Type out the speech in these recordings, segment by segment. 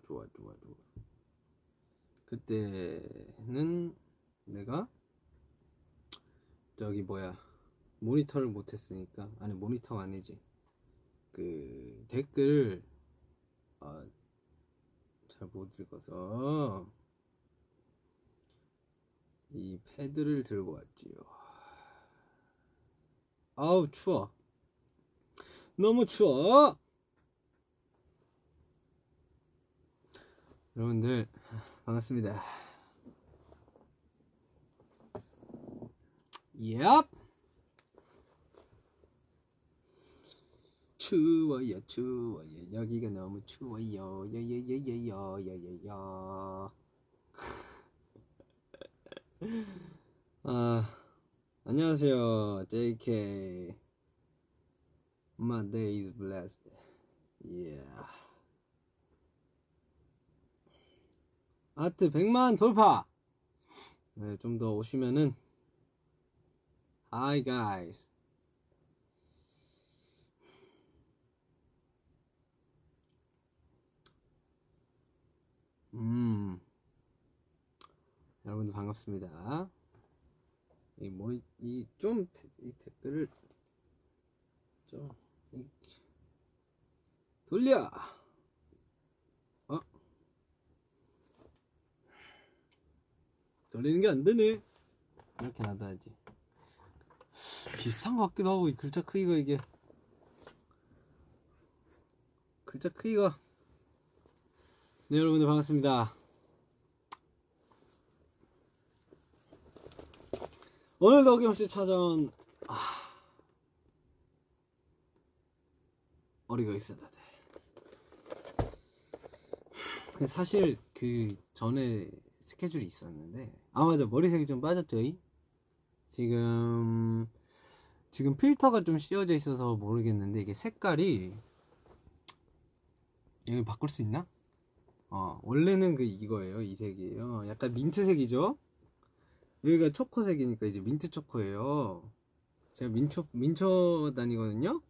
좋아, 좋아, 좋아. 그때는 내가 저기 뭐야 모니터를 못했으니까 아니 모니터가 아니지 그 댓글 아, 잘 못 읽어서 이 패드를 들고 왔지요. 아우 추워. 너무 추워. 여러분들 반갑습니다. 얍. 추워요 추워요. 여기가 너무 추워요. 여여여여여여여여. 아 안녕하세요. JK My day is blessed. Yeah 아트 100만 돌파 네, 좀 더 오시면은 Hi guys 음, 여러분들 반갑습니다. 이 모니, 이좀 이 댓글을 좀 돌려. 어? 돌리는 게 안 되네. 이렇게 놔둬야지. 비슷한 것 같기도 하고 이 글자 크기가 이게 글자 크기가 네 여러분들 반갑습니다 오늘도 어김없이 찾아온 아... 있어 다들 사실 그 전에 스케줄이 있었는데 아 맞아 머리색이 좀 빠졌죠 지금 지금 필터가 좀 씌워져 있어서 모르겠는데 이게 색깔이 여기 바꿀 수 있나? 어, 원래는 그 이거예요. 이 색이에요. 약간 민트색이죠? 여기가 초코색이니까 이제 민트 초코예요. 제가 민초, 민초 다니거든요?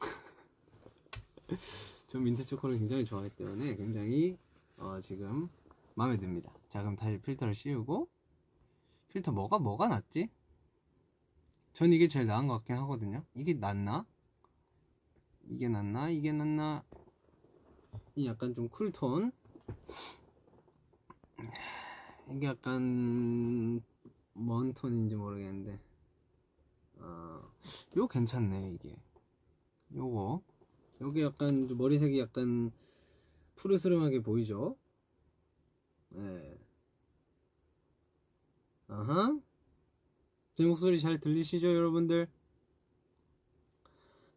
저 민트 초코를 굉장히 좋아하기 때문에 굉장히, 어, 지금 마음에 듭니다. 자, 그럼 다시 필터를 씌우고, 필터 뭐가, 뭐가 낫지? 전 이게 제일 나은 것 같긴 하거든요. 이게 낫나? 이게 낫나? 이게 낫나? 이 약간 좀 쿨톤 이게 약간 뭔 톤인지 모르겠는데 어, 요 괜찮네 이게 요거 여기 약간 머리색이 약간 푸르스름하게 보이죠 네. 아하. 제 목소리 잘 들리시죠 여러분들?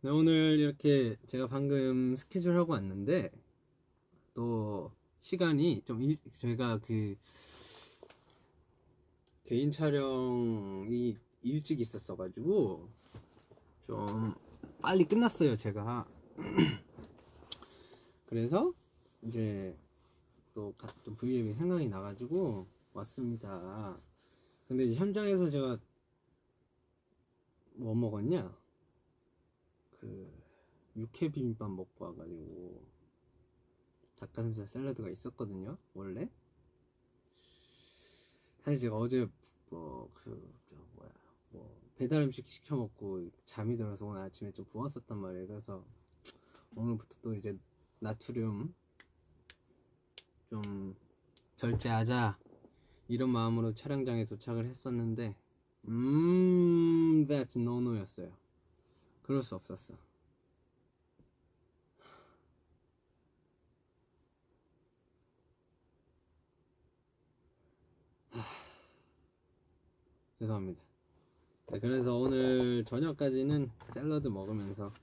네, 오늘 이렇게 제가 방금 스케줄 하고 왔는데 또 시간이 좀 일, 저희가 그 개인 촬영이 일찍 있었어가지고 좀 빨리 끝났어요 제가. 그래서 이제 또 같은 브이앱이 생각이 나가지고 왔습니다. 근데 현장에서 제가 뭐 먹었냐? 그 육회 비빔밥 먹고 와가지고 닭가슴살 샐러드가 있었거든요 원래. 사실 제가 어제 뭐그 뭐야 뭐 배달 음식 시켜 먹고 잠이 들어서 오늘 아침에 좀 부었었단 말이에요. 그래서 오늘부터 또 이제 나트륨 좀 절제하자. 이런 마음으로 촬영장에 도착을 했었는데 음 that's no no였어요. 그럴 수 없었어. 죄송합니다. 네, 그래서 오늘 저녁까지는 샐러드 먹으면서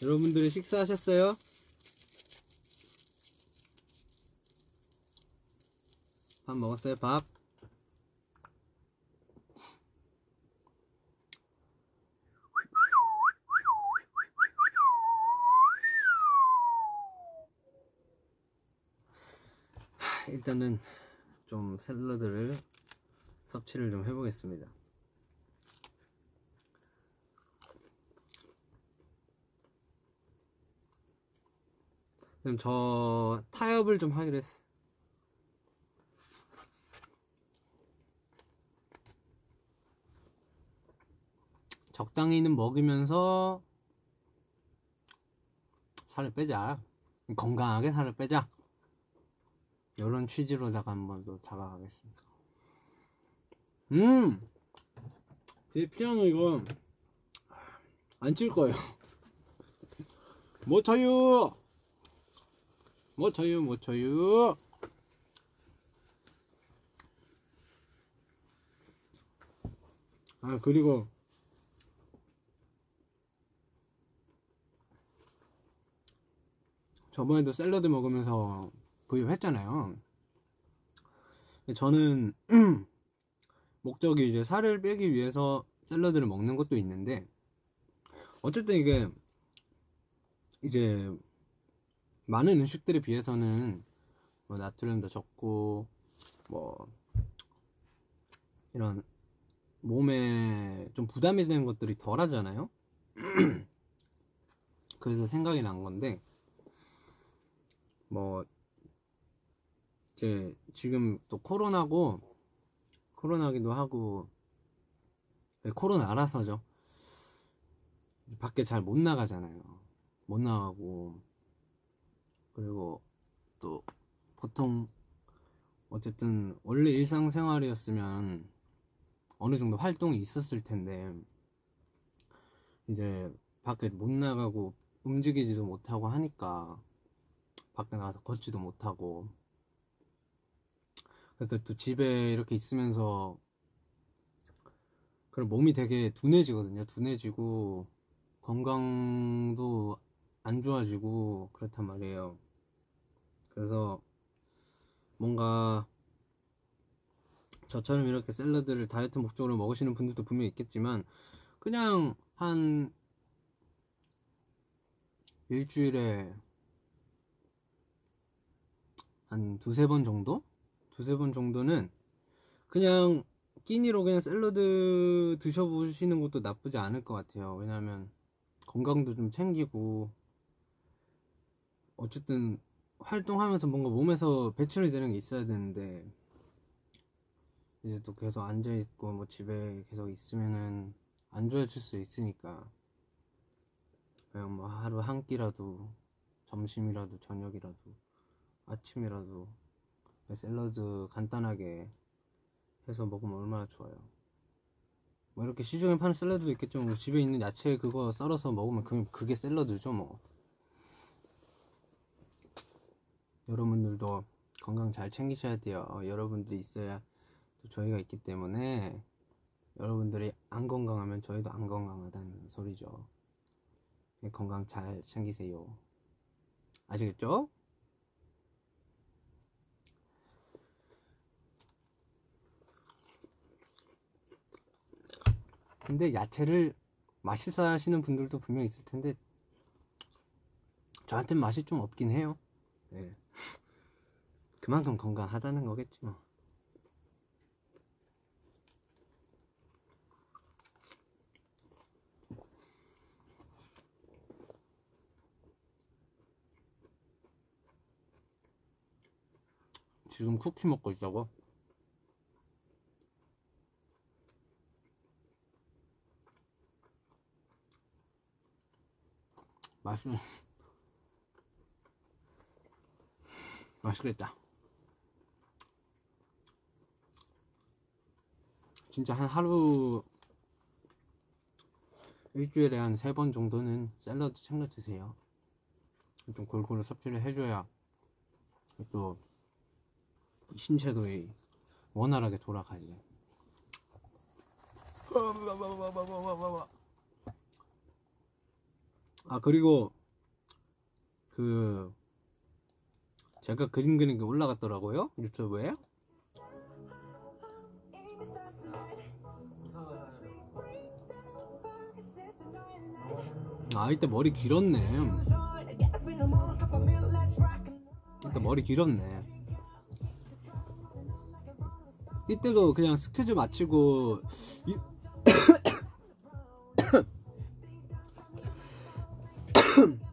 여러분들이 식사하셨어요? 밥 먹었어요? 밥? 일단은 좀 샐러드를 섭취를 좀 해보겠습니다. 그럼 저 타협을 좀 하기로 했어. 적당히는 먹으면서 살을 빼자. 건강하게 살을 빼자. 이런 취지로다가 한번 또 다가가겠습니다. 음! 제 피아노 이거 안 칠 거예요. 못 쳐요! 못 쳐요, 못 쳐요! 아, 그리고 저번에도 샐러드 먹으면서 브이앱 했잖아요. 저는 목적이 이제 살을 빼기 위해서 샐러드를 먹는 것도 있는데 어쨌든 이게 이제 많은 음식들에 비해서는 뭐 나트륨도 적고 뭐 이런 몸에 좀 부담이 되는 것들이 덜 하잖아요. 그래서 생각이 난 건데 뭐 이제 지금 또 코로나고 코로나기도 하고 네, 코로나라서죠. 밖에 잘 못 나가잖아요. 못 나가고 그리고 또 보통 어쨌든 원래 일상생활이었으면 어느 정도 활동이 있었을 텐데 이제 밖에 못 나가고 움직이지도 못하고 하니까 밖에 나가서 걷지도 못하고 그래서 또 집에 이렇게 있으면서 그럼 몸이 되게 둔해지거든요. 둔해지고 건강도 안 좋아지고 그렇단 말이에요. 그래서 뭔가 저처럼 이렇게 샐러드를 다이어트 목적으로 먹으시는 분들도 분명히 있겠지만 그냥 한 일주일에 한 두세 번 정도? 두세 번 정도는 그냥 끼니로 그냥 샐러드 드셔보시는 것도 나쁘지 않을 것 같아요. 왜냐면 건강도 좀 챙기고 어쨌든 활동하면서 뭔가 몸에서 배출이 되는 게 있어야 되는데 이제 또 계속 앉아 있고 뭐 집에 계속 있으면은 안 좋아질 수 있으니까 그냥 뭐 하루 한 끼라도 점심이라도 저녁이라도 아침이라도 샐러드 간단하게 해서 먹으면 얼마나 좋아요. 뭐 이렇게 시중에 파는 샐러드도 있겠죠. 뭐 집에 있는 야채 그거 썰어서 먹으면 그, 그게 샐러드죠, 뭐. 여러분들도 건강 잘 챙기셔야 돼요. 여러분들이 있어야 또 저희가 있기 때문에 여러분들이 안 건강하면 저희도 안 건강하다는 소리죠. 건강 잘 챙기세요. 아시겠죠? 근데 야채를 맛있어 하시는 분들도 분명 있을 텐데 저한테는 맛이 좀 없긴 해요. 네. 그만큼 건강하다는 거겠지 뭐. 지금 쿠키 먹고 있다고? 맛있 맛있겠다. 진짜 한 하루 일주일에 한 세 번 정도는 샐러드 챙겨 드세요. 좀 골고루 섭취를 해줘야 또 신체도 원활하게 돌아가지. 아 그리고 그 제가 그림 그리는 게 올라갔더라고요 유튜브에 아 이때 머리 길었네 이때 머리 길었네 이때도 그냥 스케줄 마치고 이-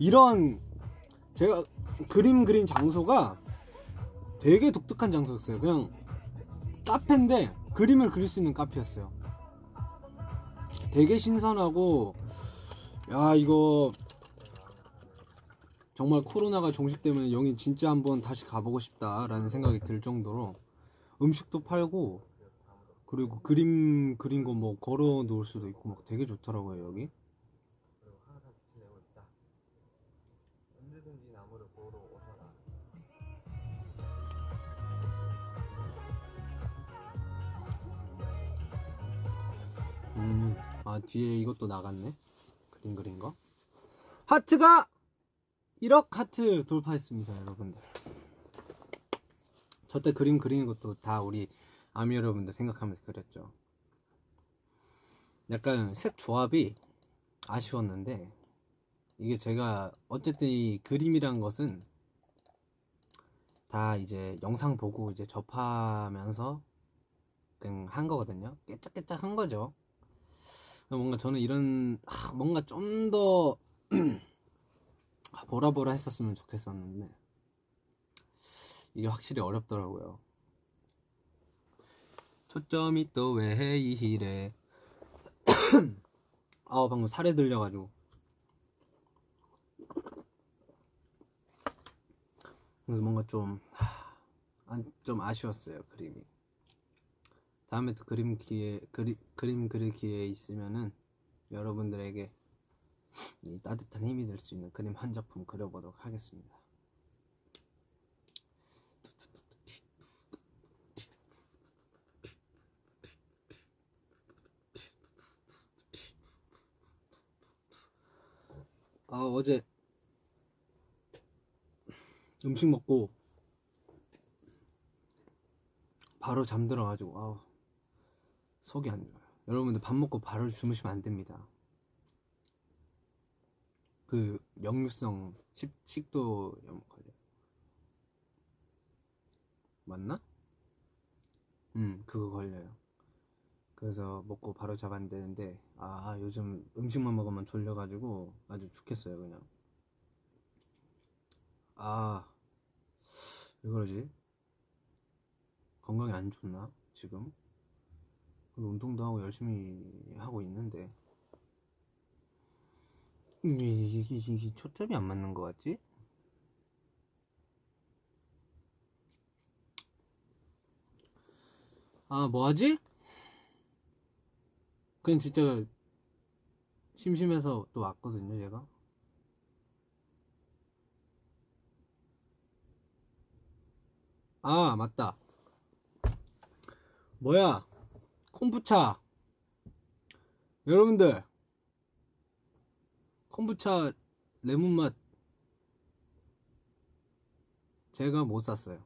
이런 제가 그림 그린 장소가 되게 독특한 장소였어요. 그냥 카페인데 그림을 그릴 수 있는 카페였어요. 되게 신선하고 야 이거 정말 코로나가 종식되면 여기 진짜 한번 다시 가보고 싶다라는 생각이 들 정도로 음식도 팔고 그리고 그림 그린 거 뭐 걸어 놓을 수도 있고 막 되게 좋더라고요 여기. 음, 아 뒤에 이것도 나갔네. 그림 그린 거. 하트가 1억 하트 돌파했습니다, 여러분들. 저 때 그림 그리는 것도 다 우리 아미 여러분들 생각하면서 그렸죠. 약간 색 조합이 아쉬웠는데 이게 제가 어쨌든 이 그림이란 것은 다 이제 영상 보고 이제 접하면서 그냥 한 거거든요. 깨짝깨짝 한 거죠. 뭔가 저는 이런 아, 뭔가 좀 더 보라보라 했었으면 좋겠었는데 이게 확실히 어렵더라고요. 초점이 또 왜 이래? 아 방금 살에 들려가지고 그래서 뭔가 좀, 좀 아쉬웠어요 그림이. 다음에 또 그림 기회 그리, 그림 그릴 기회 있으면은 여러분들에게 이 따뜻한 힘이 될 수 있는 그림 한 작품 그려보도록 하겠습니다. 아 어제 음식 먹고 바로 잠들어가지고 아우 속이 안 좋아요. 여러분들 밥 먹고 바로 주무시면 안 됩니다. 그 역류성 식, 식도 염 걸려. 맞나? 음 그거 걸려요. 그래서 먹고 바로 안 되는데 아 요즘 음식만 먹으면 졸려가지고 아주 죽겠어요 그냥. 아 왜 그러지? 건강이 안 좋나 지금? 운동도 하고 열심히 하고 있는데 이게, 이게, 초점이 안 맞는 것 같지? 아 뭐하지? 그냥 진짜 심심해서 또 왔거든요 제가 아 맞다 뭐야 콤부차 여러분들 콤부차 레몬 맛 제가 못 샀어요.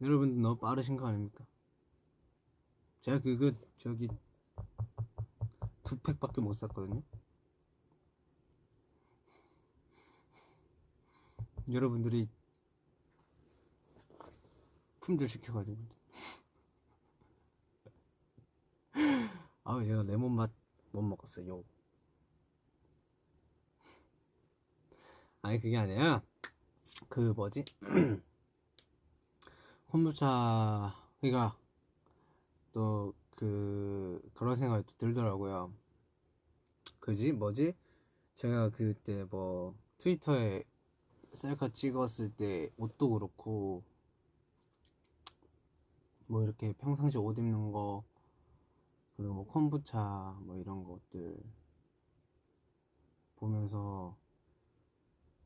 여러분 너무 빠르신 거 아닙니까? 제가 그거 저기 두 팩밖에 못 샀거든요. 여러분들이 품절 시켜가지고. 아우 제가 레몬 맛 못 먹었어요. 아니 그게 아니라 그 뭐지? 콤부차가 또그 그런 생각이 또 들더라고요. 그지? 뭐지? 제가 그때 뭐 트위터에 셀카 찍었을 때 옷도 그렇고 뭐 이렇게 평상시 옷 입는 거 그리고 뭐 콤부차 뭐 이런 것들 보면서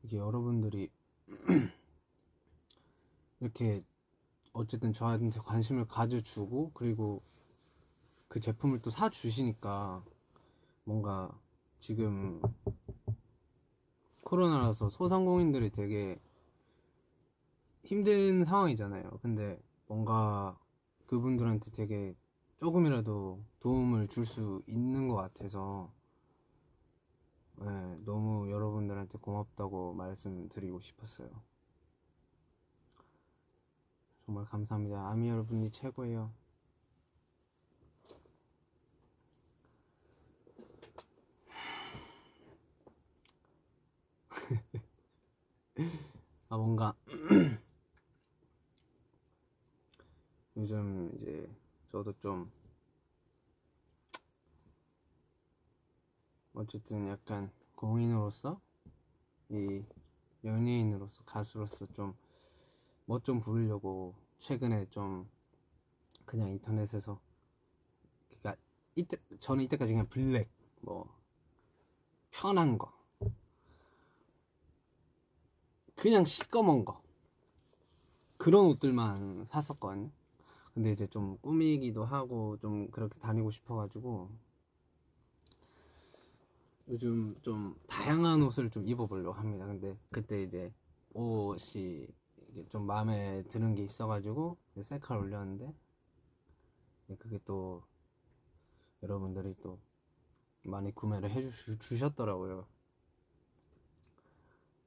이게 여러분들이 이렇게 어쨌든 저한테 관심을 가져주고 그리고 그 제품을 또 사주시니까 뭔가 지금 코로나라서 소상공인들이 되게 힘든 상황이잖아요. 근데 뭔가 그분들한테 되게 조금이라도 도움을 줄 수 있는 것 같아서 네, 너무 여러분들한테 고맙다고 말씀드리고 싶었어요. 정말 감사합니다. 아미 여러분이 최고예요. 아 뭔가 요즘 이제 저도 좀 어쨌든 약간 공인으로서 이 연예인으로서 가수로서 좀 뭐 좀 부르려고 최근에 좀 그냥 인터넷에서 그러니까 이때 저는 이때까지 그냥 블랙 뭐 편한 거 그냥 시꺼먼 거 그런 옷들만 샀었거든요. 근데 이제 좀 꾸미기도 하고 좀 그렇게 다니고 싶어가지고 요즘 좀 다양한 옷을 좀 입어보려고 합니다. 근데 그때 이제 옷이 좀 마음에 드는 게 있어가지고 셀카를 올렸는데 그게 또 여러분들이 또 많이 구매를 해주셨더라고요.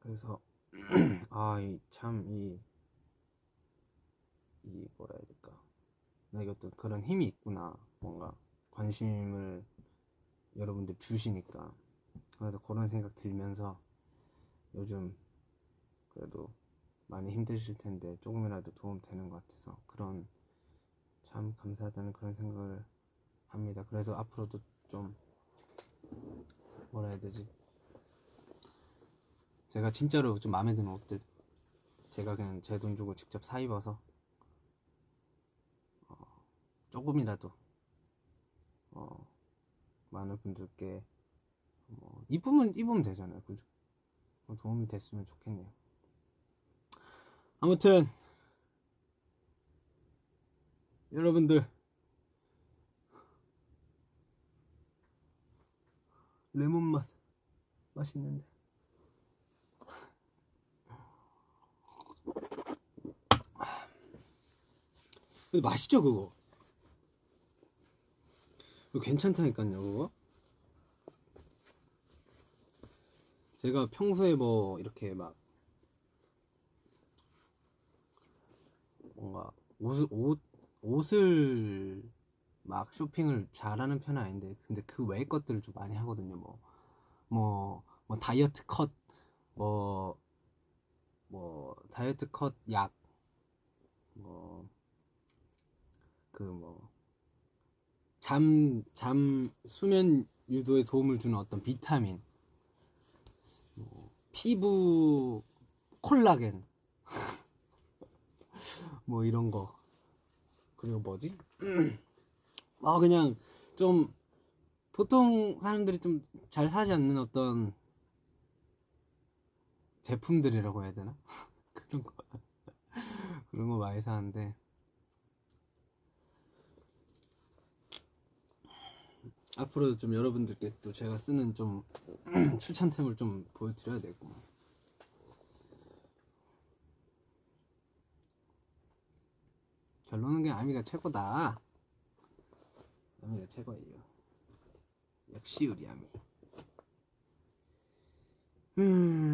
그래서 아, 이 참, 이, 이, 뭐라 해야 될 까. 나 이것도 그런 힘이 있구나. 뭔가 관심을 여러분들 주시니까. 그래서 그런 생각 들면서 요즘 그래도 많이 힘드실 텐데 조금이라도 도움 되는 것 같아서 그런 참 감사하다는 그런 생각을 합니다. 그래서 앞으로도 좀 뭐라 해야 되지? 제가 진짜로 좀 마음에 드는 옷들 제가 그냥 제 돈 주고 직접 사 입어서 어, 조금이라도 어, 많은 분들께 뭐 입으면 입으면 되잖아요, 그죠? 뭐 도움이 됐으면 좋겠네요. 아무튼 여러분들 레몬 맛 맛있는데. 맛있죠 그거 그거 괜찮다니까요 그거? 제가 평소에 뭐 이렇게 막 뭔가 옷, 옷, 옷을 막 쇼핑을 잘하는 편은 아닌데 근데 그 외의 것들을 좀 많이 하거든요 뭐. 뭐, 뭐 다이어트 컷, 뭐, 뭐, 다이어트 컷 약, 뭐, 그 뭐, 잠, 잠, 수면 유도에 도움을 주는 어떤 비타민, 뭐, 피부 콜라겐, 뭐 이런 거. 그리고 뭐지? 아, 그냥 좀, 보통 사람들이 좀 잘 사지 않는 어떤 제품들이라고 해야 되나? 그런 거. 그런 거 많이 사는데. 앞으로도 좀 여러분들께 또 제가 쓰는 좀 출찬템을 좀 보여드려야 되고. 결론은 그냥 아미가 최고다. 아미가 최고예요. 역시 우리 아미. 음.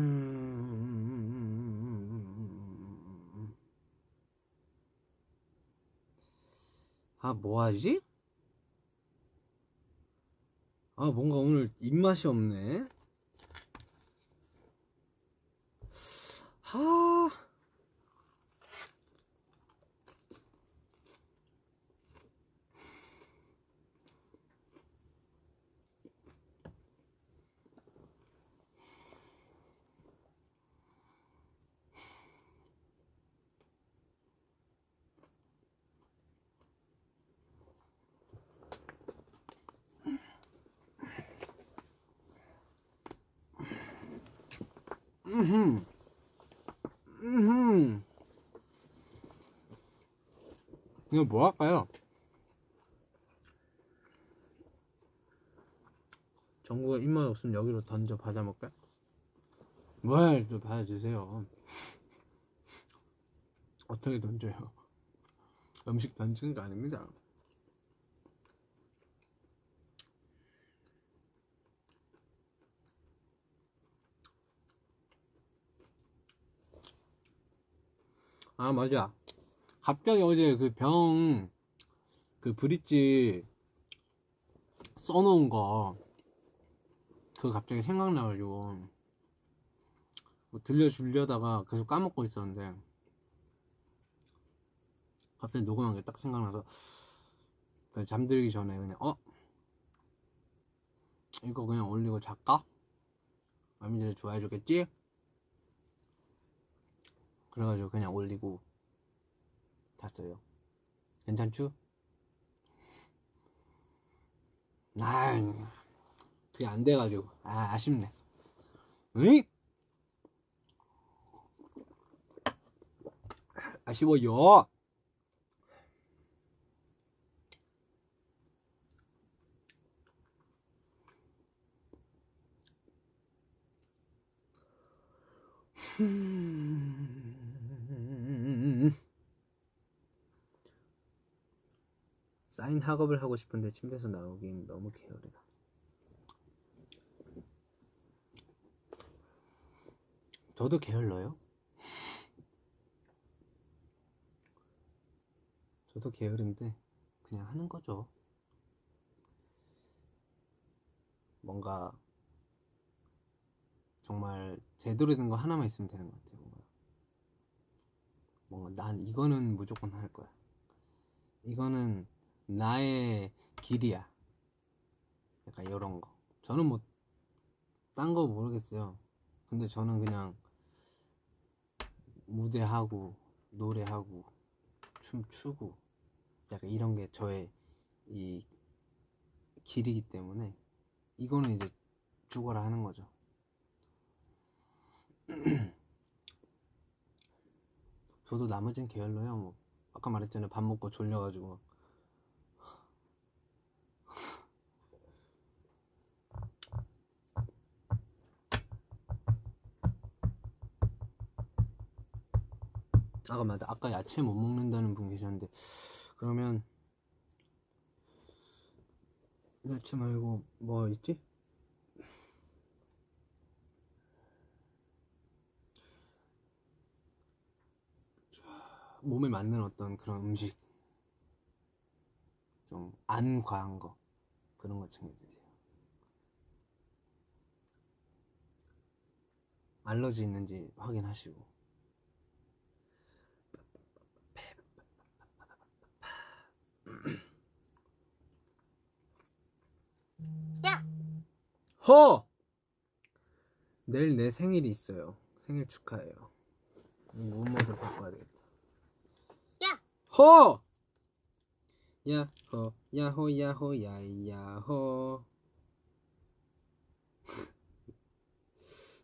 아, 뭐 하지? 아, 뭔가 오늘 입맛이 없네. 하. 음흠. 음흠. 이거 뭐 할까요? 정구가 입맛 없으면 여기로 던져 받아 먹을까? 뭘, 좀 받아주세요. 어떻게 던져요? 음식 던지는 거 아닙니다. 아 맞아 갑자기 어제 그병그 브릿지 써놓은 거 그거 갑자기 생각나가지고 뭐 들려주려다가 계속 까먹고 있었는데 갑자기 녹음한 게 딱 생각나서 잠들기 전에 그냥 어? 이거 그냥 올리고 잘까? 아미들 좋아해 주겠지? 그래가지고 그냥 올리고 잤어요 괜찮죠? 아 그게 안 돼가지고 아 아쉽네 으이? 아쉬워요 음. 사인 학업을 하고 싶은데 침대에서 나오긴 너무 게으르다. 저도 게을러요. 저도 게으른데 그냥 하는 거죠. 뭔가 정말 제대로 된 거 하나만 있으면 되는 것 같아요. 뭔가. 뭔가 난 이거는 무조건 할 거야. 이거는 나의 길이야. 약간 이런 거. 저는 뭐 딴 거 모르겠어요. 근데 저는 그냥 무대하고 노래하고 춤추고 약간 이런 게 저의 이 길이기 때문에 이거는 이제 죽어라 하는 거죠. 저도 나머진 게을러요. 뭐 아까 말했잖아요. 밥 먹고 졸려가지고 아까 맞다. 아까 야채 못 먹는다는 분 계셨는데 그러면 야채 말고 뭐 있지? 몸에 맞는 어떤 그런 음식 좀 안 과한 거 그런 거 챙겨 드세요. 알러지 있는지 확인하시고 야! 허! 내일 내 생일이 있어요. 생일 축하해요. 무모를 바꿔야 되겠다. 야! 허! 야호, 야호, 야호, 야 야호.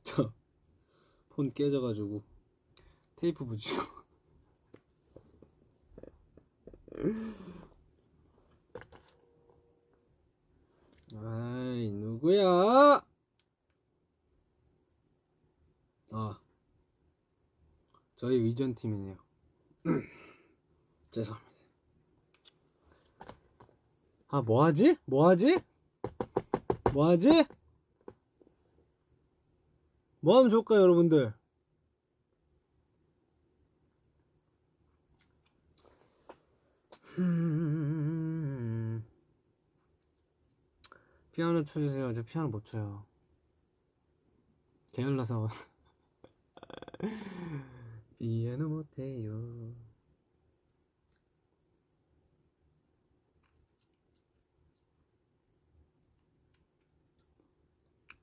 저, 폰 깨져가지고, 테이프 붙이고. 아이, 누구야? 아, 저희 의전팀이네요. 죄송합니다. 아, 뭐하지? 뭐하지? 뭐하지? 뭐하면 좋을까요, 여러분들? 음... 피아노 쳐주세요. 저 피아노 못 쳐요. 게을러서. 피아노 못해요.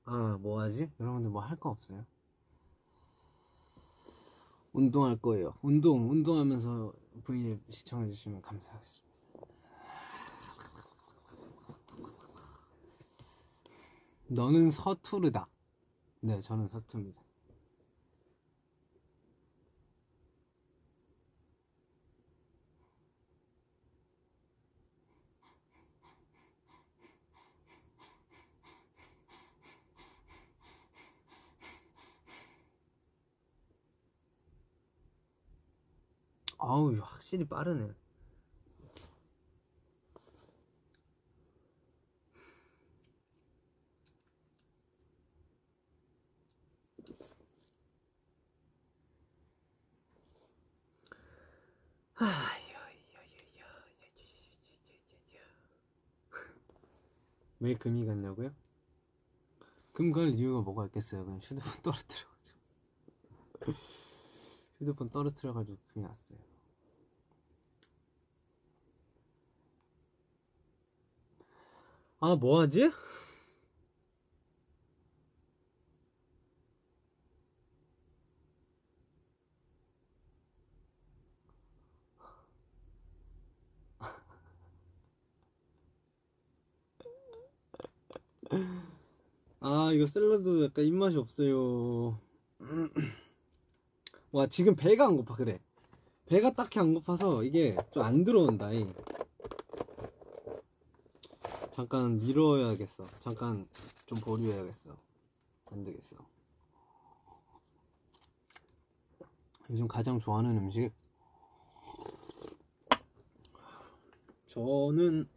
아, 뭐 하지? 여러분들 뭐 할 거 없어요? 운동할 거예요. 운동, 운동하면서 브이앱 시청해주시면 감사하겠습니다. 너는 서투르다. 네, 저는 서투입니다. 아우, 확실히 빠르네. 왜 금이 갔냐고요? 금 갈 이유가 뭐가 있겠어요? 그냥 휴대폰 떨어뜨려가지고 휴대폰 떨어뜨려가지고 금이 났어요. 아 뭐하지? 아 이거 샐러드 약간 입맛이 없어요. 와 지금 배가 안 고파 그래. 배가 딱히 안 고파서 이게 좀 안 들어온다 이. 잠깐 미뤄야겠어. 잠깐 좀 보류해야겠어. 안 되겠어. 요즘 가장 좋아하는 음식? 저는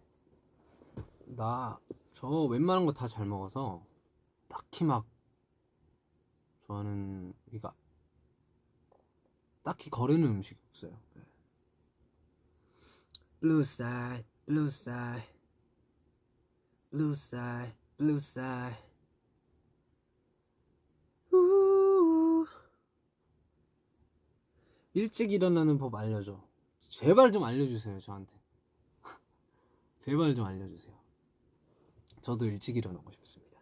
나 저 웬만한 거 다 잘 먹어서 딱히 막 좋아하는 그러니까 딱히 거르는 음식이 없어요. 네. Blue side, blue side, blue side, blue side. 우. 일찍 일어나는 법 알려줘. 제발 좀 알려주세요 저한테. 제발 좀 알려주세요. 저도 일찍 일어나고 싶습니다.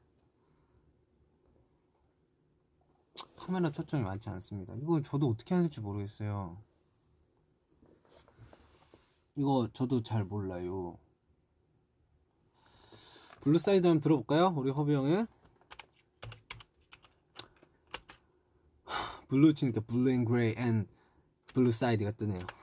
카메라 초점이 맞지 않습니다. 이거 저도 어떻게 될지 모르겠어요. 이거 저도 잘 몰라요. Blue Side 한번 들어볼까요? 우리 호비 형의 블루 치니까 블루 앤 그레이 앤 블루 사이드가 뜨네요.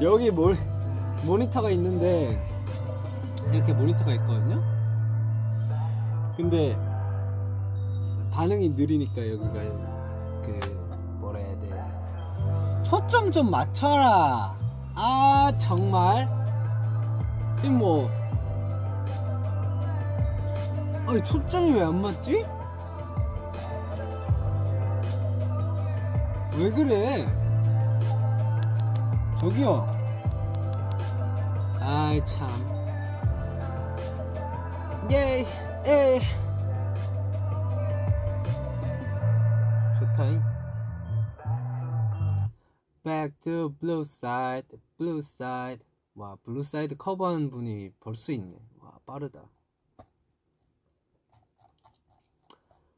여기 모, 모니터가 있는데 이렇게 모니터가 있거든요. 근데 반응이 느리니까 여기가 그 뭐라 해야 돼 초점 좀 맞춰라. 아 정말 이뭐 아니 초점이 왜 안 맞지? 왜 그래? 저기요. 아이 참. 예이 에이 좋다잉 Back to blue side blue side 와 블루 사이드 커버한 분이 벌써 있네 와 빠르다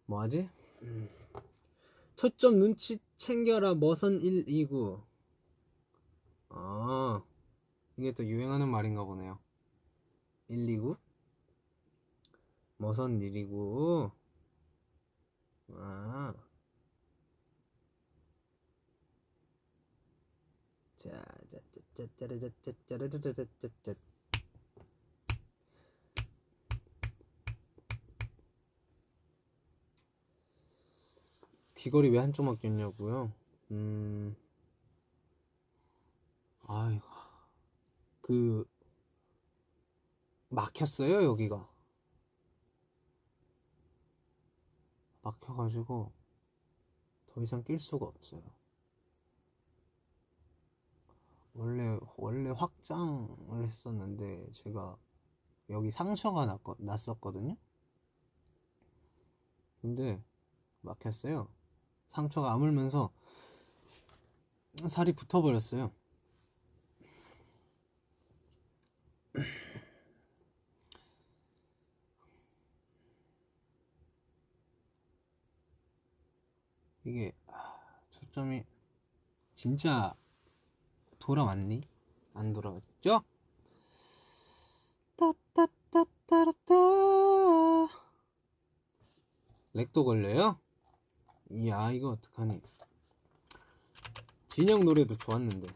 뭐하지? 음. 초점 눈치 챙겨라 머선 129 아 이게 또 유행하는 말인가 보네요 129 머선 129아 자, 자, 자, 짜, 짜르, 짜, 짜, 짜르르, 짜, 짜, 짜, 짜. 귀걸이 왜 한쪽만 꼈냐고요? 음, 아이고, 그 막혔어요 여기가. 막혀가지고 더 이상 낄 수가 없어요. 원래 원래 확장을 했었는데 제가 여기 상처가 났거, 났었거든요. 근데 막혔어요. 상처가 아물면서 살이 붙어버렸어요. 이게 아, 초점이 진짜 돌아왔니? 안 돌아왔죠? 따따따따라따 렉도 걸려요? 이야 이거 어떡하니 진영 노래도 좋았는데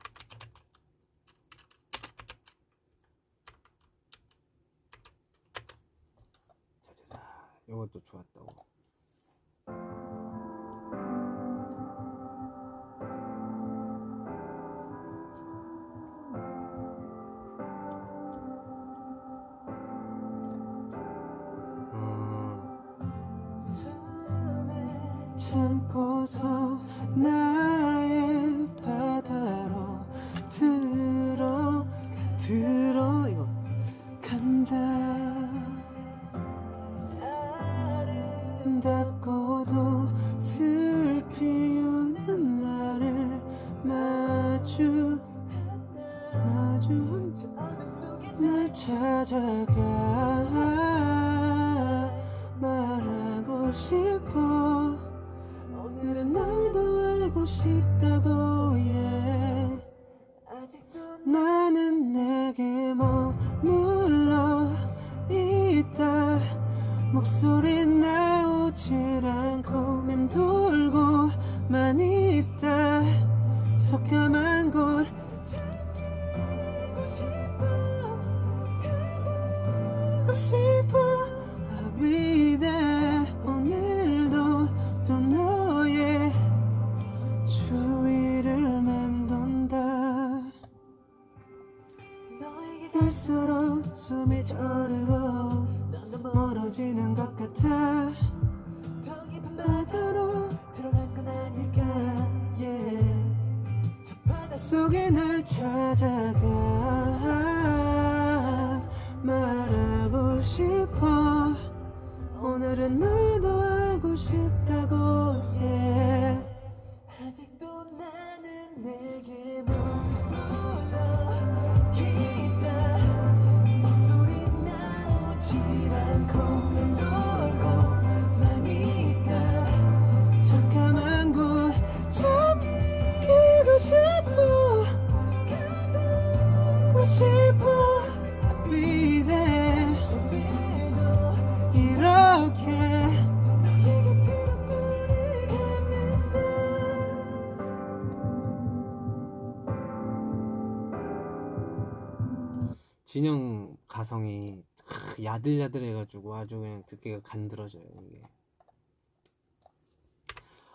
진영 가성이 크, 야들야들해가지고 아주 그냥 듣기가 간들어져요 이게.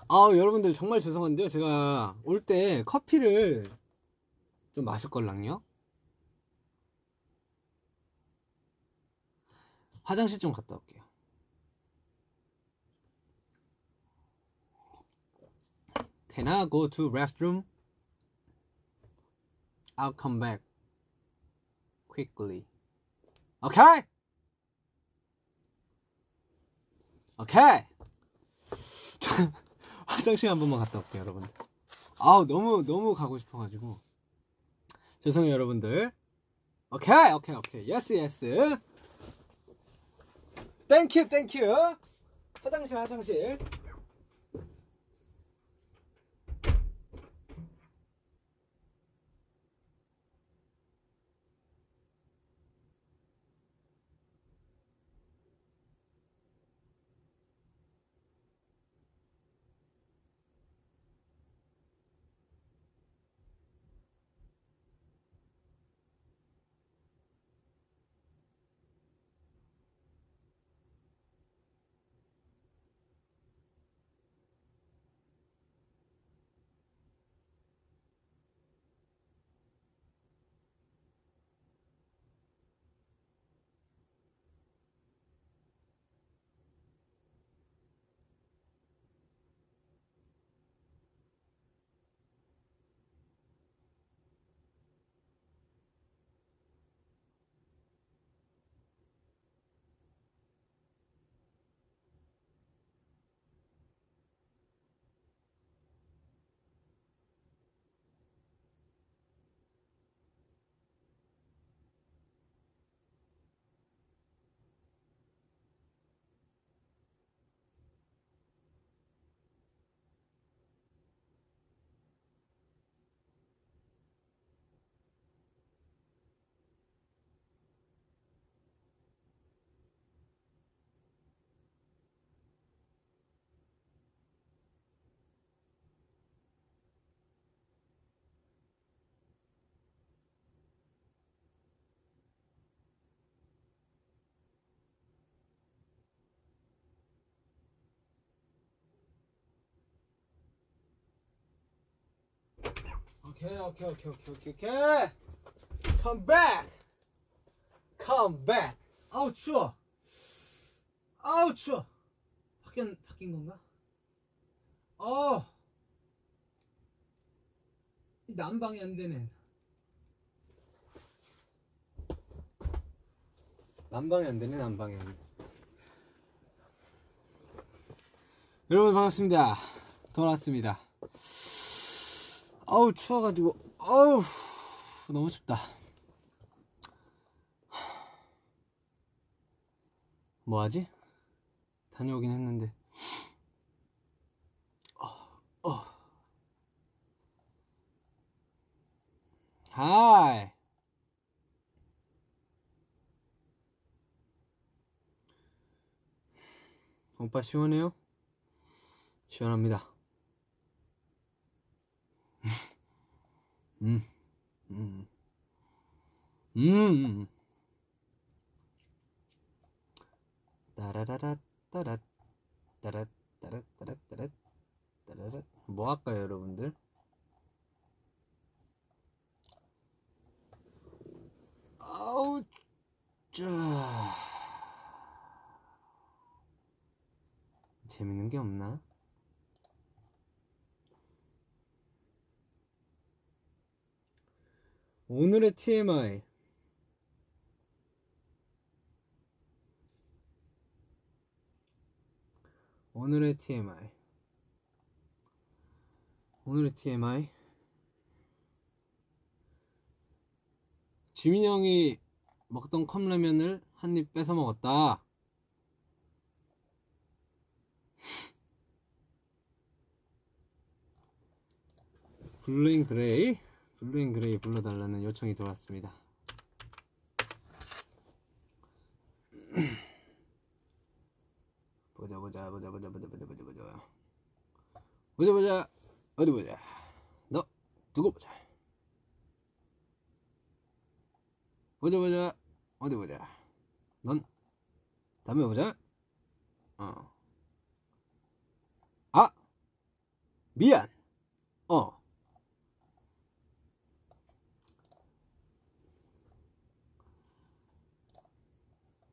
아 여러분들 정말 죄송한데요 제가 올 때 커피를 좀 마실 걸랑요 화장실 좀 갔다 올게요 Can I go to restroom? I'll come back quickly. Okay? 오케이. 화장실 한 번만 갔다 올게요, 여러분들. 아우, 너무, 너무 가고 싶어가지고. 죄송해요, 여러분들. 오케이 오케이 오케이 yes yes thank you thank you 화장실 화장실 오케이 오케이 오케이 오케이 오케이 오케이. Come back. Come back. 아우 추워. 아우 추워. 바뀐 바뀐 건가? 어. 난방이 안 되네. 난방이 안 되네 난방이 안 돼. 여러분 반갑습니다. 돌아왔습니다 아우 추워가지고 아우 너무 춥다 뭐하지? 다녀오긴 했는데 어, 어. 하이 오빠 시원해요? 시원합니다 음, 음, 음. 따라라라 따라 따라 따라 따라 따라 따라라 뭐 할까요, 여러분들? 아우, 짜. 재밌는 게 없나? 오늘의 TMI. 오늘의 TMI. 오늘의 TMI. 지민 형이 먹던 컵라면을 한 입 뺏어 먹었다. Blue and Grey? Blue and Grey 불러달라는 요청이 들어왔습니다. 보자 보자 보자 보자 보자 보자 보자 보자. 보자 보자. 어디 보자. 너 두고 보자. 보자 보자. 어디 보자. 넌 다음에 보자. 어아 미안. 어 Where's my angel 하루의 끝을 들리운 Someone come and save me please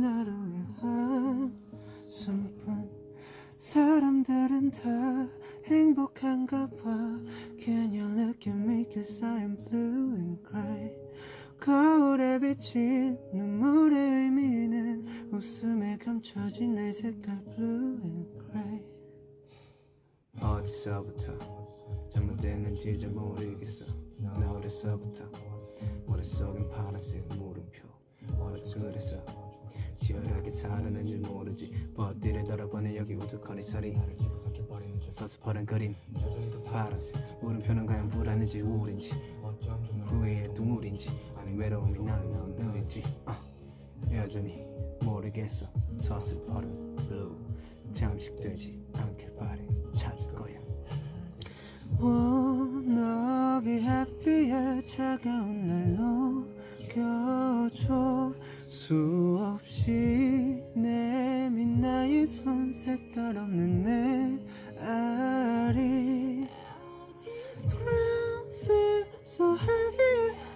비친 눈물의 의미는 웃음에 감춰진 내 색깔 blue and gray. 어디서부터 잘못됐는지 잘 모르겠어. 나 어렸어부터 머릿속엔 파란색 물음표 어렸어. 치열하게 살았는지 모르지. 버티를 돌아보니 여기 우두커니 서리. 서서퍼른 그림. 파란색 물음표는 과연 불안인지 우울인지. 후회의 동물인지. 아니 외로움이 나는 눈인지 어, 여전히 모르겠어 서슬퍼른 blue 잠식되지 않길 바래. 찾을 거야. Wanna be happier 차가운 날 녹여줘. 수없이 내민 나의 손 색깔 없는 내 알이. Scream feel so heavy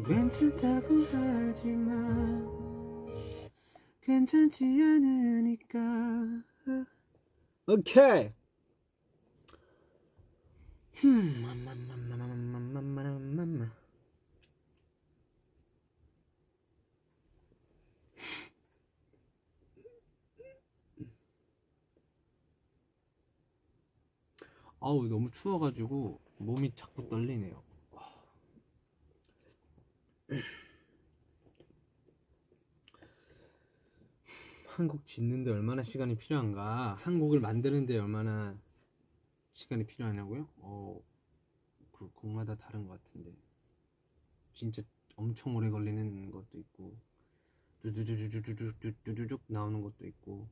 괜찮다고 하지만 괜찮지 않으니까. 오케이. 흠 아우 너무 추워가지고 몸이 자꾸 떨리네요. 한곡 짓는데 얼마나 시간이 필요한가? 한 곡을 만드는데 얼마나 시간이 필요하냐고요? 어, 그 곡마다 다른 것 같은데 진짜 엄청 오래 걸리는 것도 있고 뚜두두두두두두두둑 나오는 것도 있고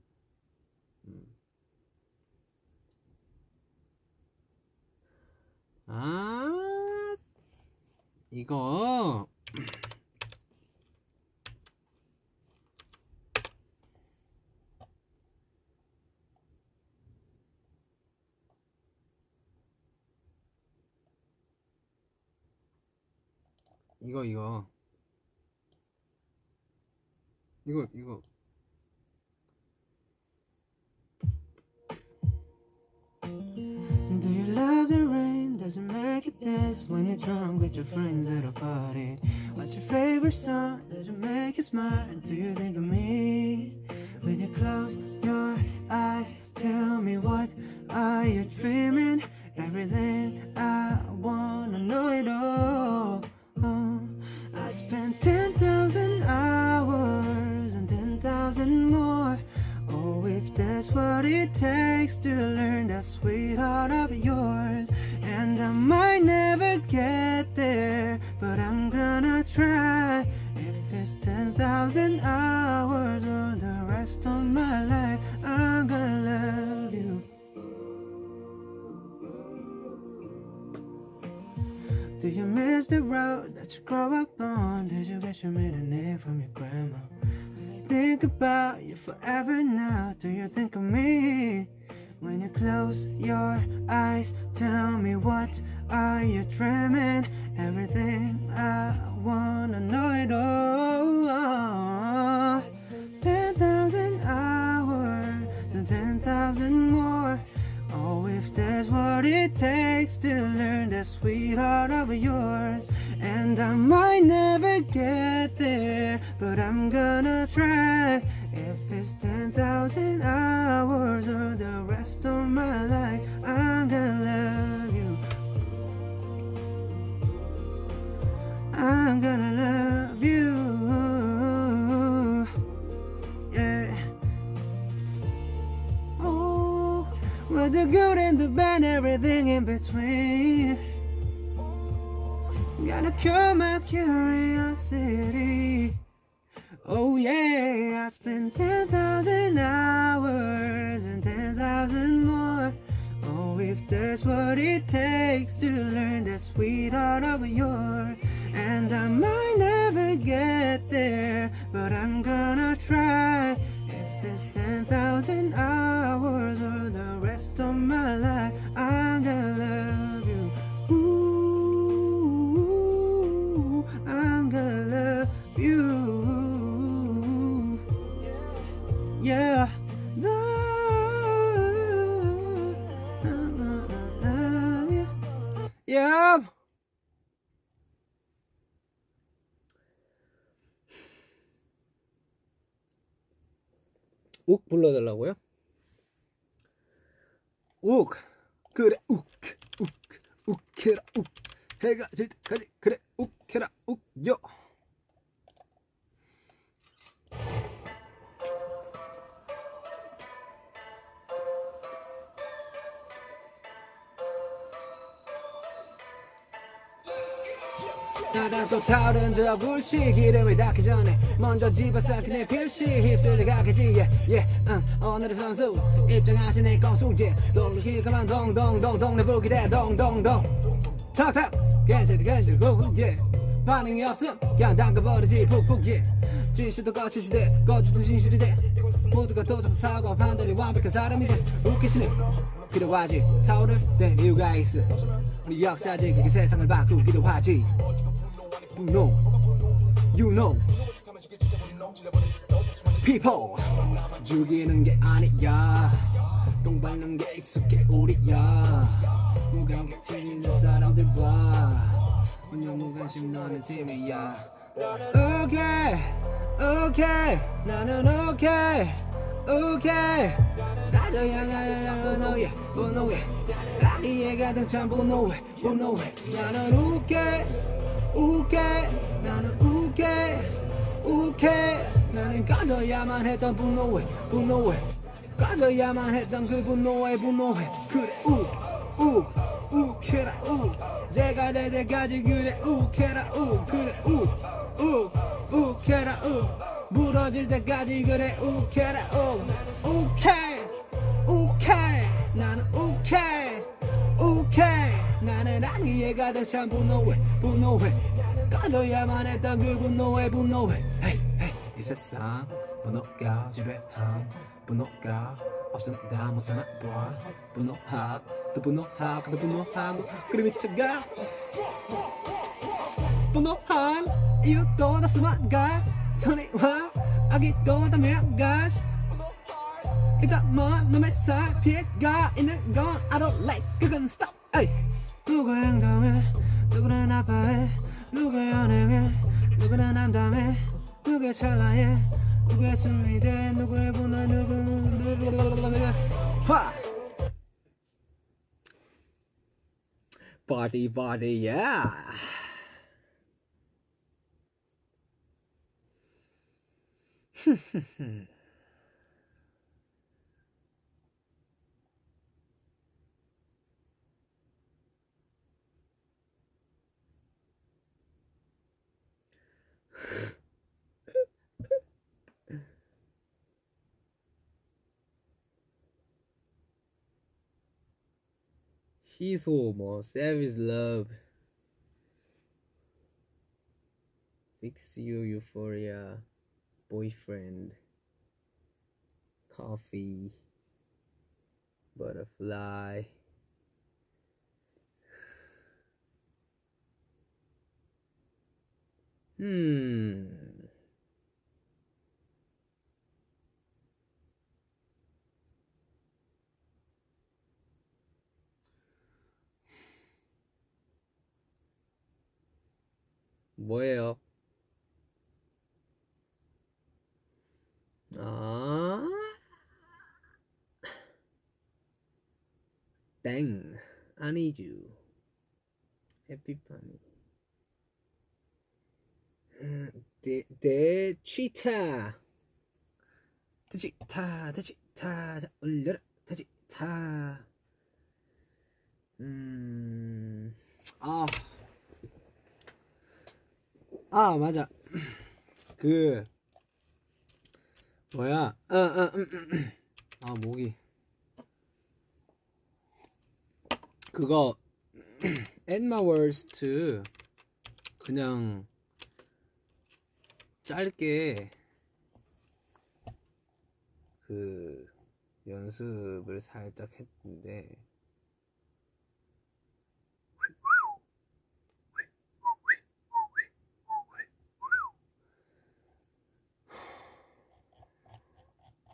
음. 아 이거 이거 이거. 이거 이거 rain? Does it make you dance when you're drunk with your friends at a party? What's your favorite song? Does it make you smile? Do you think of me? When you close your eyes, tell me what are you dreaming? Everything I wanna know it all. Oh, I spent 10,000 hours and 10,000 more. If that's what it takes to learn that sweetheart of yours. And I might never get there, but I'm gonna try. If it's 10,000 hours or the rest of my life, I'm gonna love you. Do you miss the road that you grew up on? Did you get your middle name from your grandma? Think about you forever now. Do you think of me? When you close your eyes, tell me what are you dreaming? Everything I wanna know it all. Ten thousand hours and ten thousand more. Oh, if that's what it takes to learn that sweetheart of yours. And I might never get there, but I'm gonna try. If it's 10,000 hours or the rest of my life, I'm gonna love you. I'm gonna love you. Yeah. Oh, with the good and the bad, everything in between. Gonna cure my curiosity. Oh yeah, I spent 10,000 hours and 10,000 more. Oh, if that's what it takes to learn that sweet art of yours. And I might never get there, but I'm gonna try. If it's 10,000 hours or the rest of my life, I'm gonna learn. you. Yeah. Yeah. 옥 불러달라고요? 옥 그래 옥 옥 옥해라 옥 해가 질 때까지 그래 옥해라 옥요 나다 또 타오른 저 불씨 기름을 닿기 전에 먼저 집어삼킨 내 필시 휩쓸려 가겠지. yeah, yeah, 음, 오늘의 선수 입장하신 내 건수 yeah. 동동히 가만 동동동동 내 부기대 동동동. 탁탁. 괜찮이 괜찮이 훅훅 yeah. 반응이 없음. 그냥 담가버리지. 푹푹 yeah. 진실도 거치시대 거짓도 진실이 돼 모두가 도착 사고 판단이 완벽한 사람이 돼 웃기시네 필요하지 사오를 된 이유가 있어 우리 역사적인 이 세상을 바꾸기도 하지 You know, you know. People 죽이는 게 아니야. 똥 밟는 게 익숙해 우리야. 무감각 지는 사람들과 운영 무관심 너는 팀이야. Okay, okay, 나는 okay, okay. 나도 향하는 너의 분노에 아기에 가득 찬 분노에 분노에 나는 okay. 우게 나는 우게 우게. 나는 가져야만 했던 분노에 분노에 가져야만 했던 그 분노에 분노에 그래 우 우 우케라 우. 제가 될 때까지 그래 우케라 우. 그래 우우 우케라 우. 부러질 때까지 그래 우케라 우. 우케 우케 나는 우케 우케 나는 아니에 가득 찬 분노에 분노에 가져야만 했던 그 분노에 분노에 헤이 헤이. 이 세상 분노가 지배한 분노가 없으면 다못 사나 봐 분노하고 또 분노하고 또 분노하고. 그래 미쳐가. 분노한 이유도 다 수만가. 선의와 악의도 다 몇가. 일단 뭐 놈의 살 피해가 있는 건 I don't like 그건 stop. 에이 누구의 행동에 누구는 아파해. 누구의 연행에 누구는 남담해. 누구의 찰나에 누구의 숨이 돼 누구의 분노 누구 화? Party party yeah She's more, there is love. Fix you euphoria, boyfriend, coffee, butterfly. Hmm. 뭐예요? 아, 땡, 아니죠. 에피파니. 대, 대, 치타. 돼지, 타, 돼지, 타, 자, 올려라, 돼지, 타. 음, 아. 아 맞아. 그 뭐야? 아, 아, 음, 음, 음. 아 목이 그거 엠마 월스트 그냥 짧게 그 연습을 살짝 했는데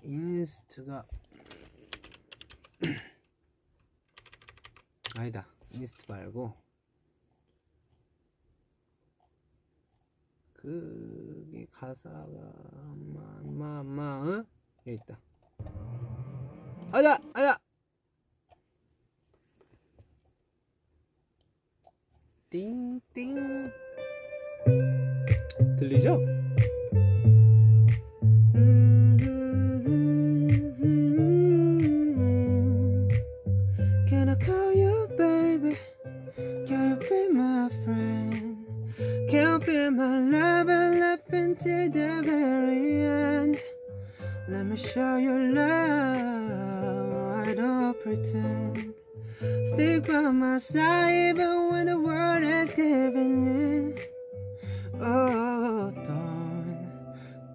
인스트가 아니다. 인스트 말고 그게 가사가 마마마 응? 여기 있다. 아야 아야 띵띵. 들리죠? My lover up until the very end? Let me show you love. I don't pretend. Stick by my side even when the world is giving in. Oh, don't,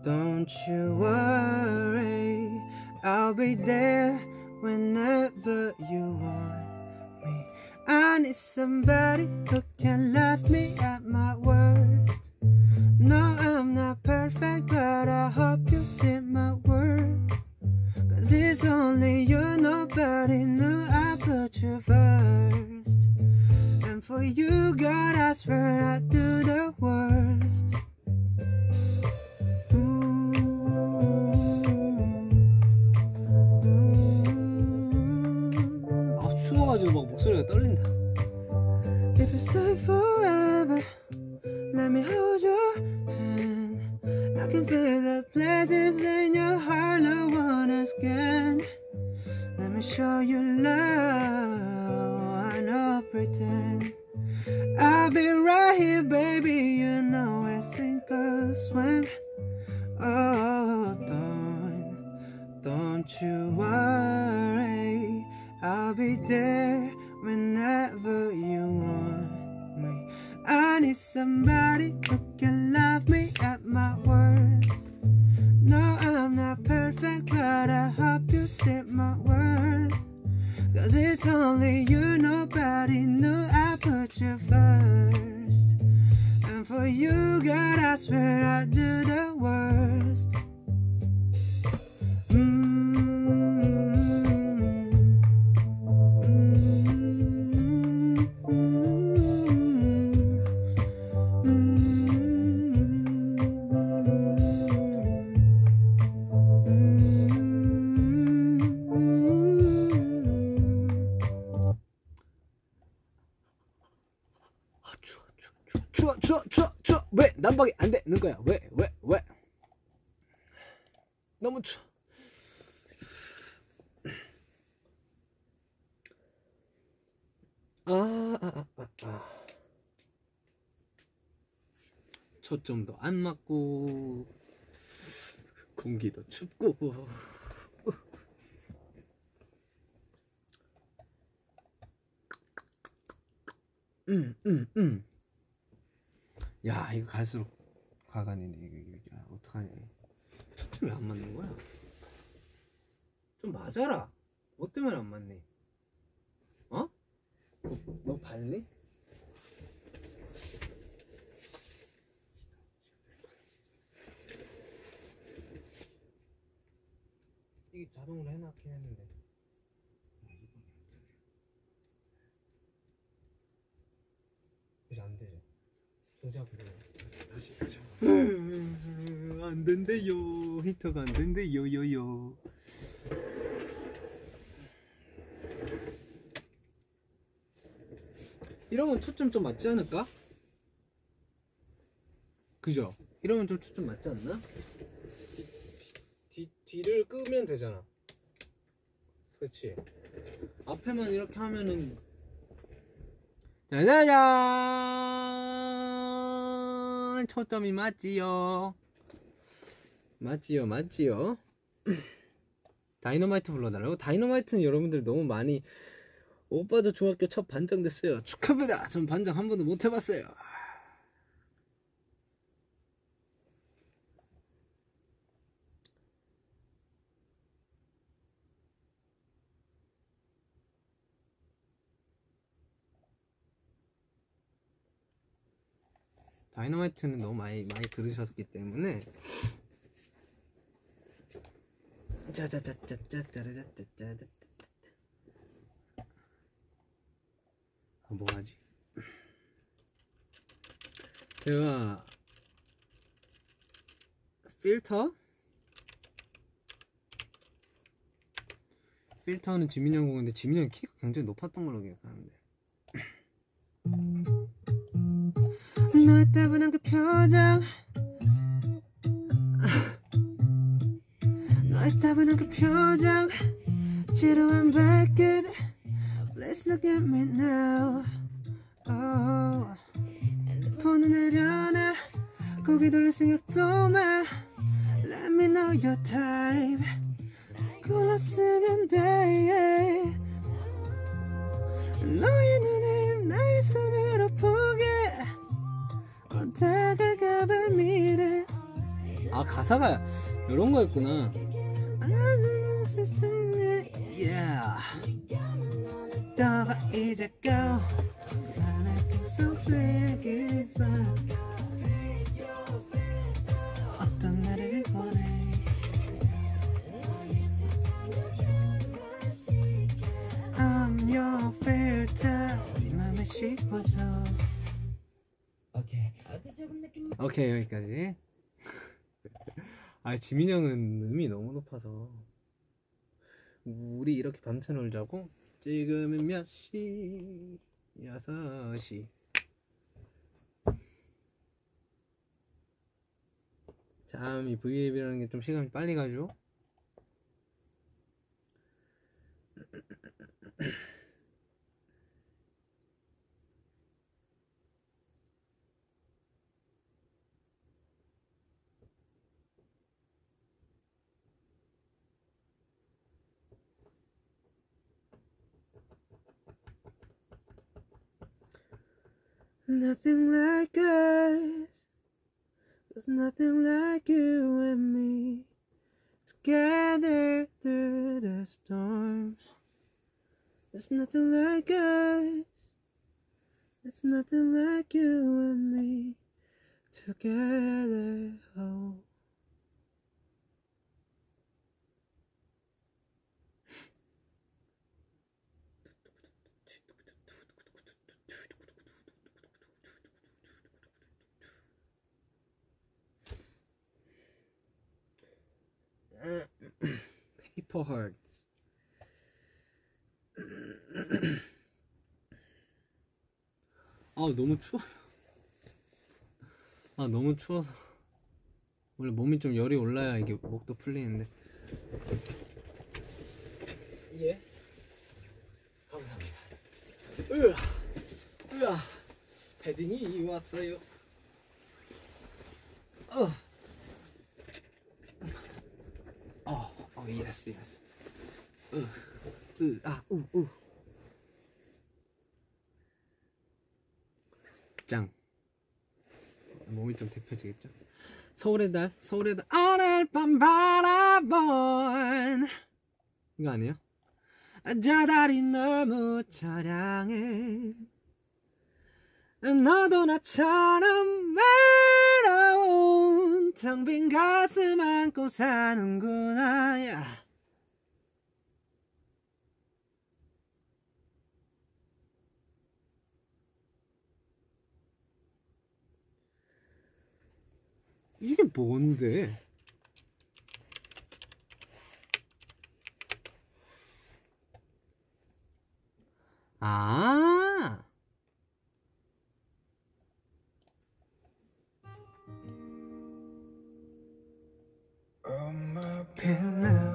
don't you worry. I'll be there whenever you want me. I need somebody who can love me at my worst. only you, nobody knew I put you first. And for you, God, I swear I'd do the worst. 아 추워가지고 막 목소리가 떨린다. If you stay forever, let me hold your hand. I can feel the places in your heart no one else can. Me show you love. I know pretend. I'll be right here, baby. You know it's sink or swim. Oh, don't, don't you worry. I'll be there whenever you want me. I need somebody who can love me at my worst. I'm not perfect, but I hope you see my worth. Cause it's only you, nobody knew I put you first. And for you, God, I swear I'd do the worst. 아 추워 추워 추워 왜 난방이 안 되는 거야? 왜 왜 왜? 너무 추워. 아, 아, 아, 아, 아. 초점도 안 맞고. 공기도 춥고. 음, 음, 음. 야, 이거 갈수록 과간이네. 이거, 이거. 야, 어떡하냐. 초점이 안 맞는 거야? 좀 맞아라. 뭐 때문에 안 맞니? 어? 너, 너 발리? 이게 자동으로 해놨긴 했는데. 이제 안 되죠. 그대로. 다시 다시 안 된대요. 히터가 안 된대요. 요요. 이러면 초점 좀 맞지 않을까? 그죠? 이러면 좀 초점 맞지 않나? 뒤, 뒤, 뒤를 끄면 되잖아. 그렇지. 앞에만 이렇게 하면은 짜자잔 초점이 맞지요? 맞지요 맞지요. 다이너마이트 불러달라고? 다이너마이트는 여러분들 너무 많이 오빠 저 중학교 첫 반장 됐어요. 축하합니다. 전 반장 한 번도 못 해봤어요 다이너마이트는 너무 많이 많이 들으셨기 때문에 짜자자자자자자자자자. 아, 뭐 하지? 제가 필터 필터는 지민이 형 공인데 지민이 형 키가 굉장히 높았던 걸로 기억하는데 너의 따분한 그 표정. 너의 따분한 그 표정. 지루한 발끝. Let's look at me now. Oh. 폰을 내려놔. 고개 돌릴 생각도 마. Let me know your type. 골랐으면 돼 가사가 이런 거였구나. Yeah 떠봐 지민이 형은 음이 너무 높아서 우리 이렇게 밤새 놀자고 지금은 몇 시? 6시 참 이 V앱이라는 게 좀 시간이 빨리 가죠 Nothing like us. There's nothing like you and me. Together through the storm. There's nothing like us. There's nothing like you and me. Together, oh. Paper Hearts. 아 너무 추워요. 아 너무 추워서 원래 몸이 좀 열이 올라야 이게 목도 풀리는데. 예. 감사합니다. 으아, 으아, 패딩이 왔어요. 어. Yes, yes. 으, 으, 아. 짱. 몸이 좀 데펴지겠죠? 서울의 달, 서울의 달, 오늘 밤 바라본. 이거 아니에요? 저 달이 너무 처량해. 너도 나처럼 텅 빈 가슴 안고 사는구나 야. 이게 뭔데? 아 On my pillow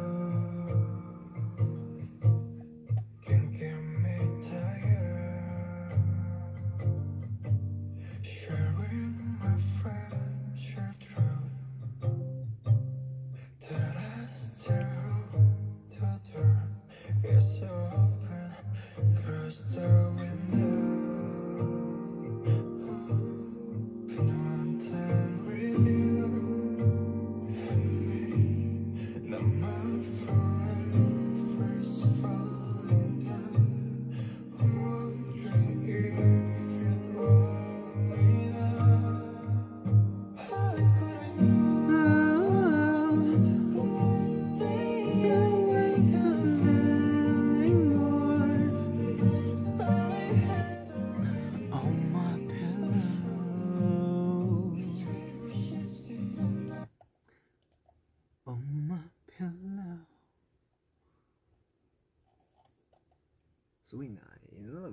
Sweet night, no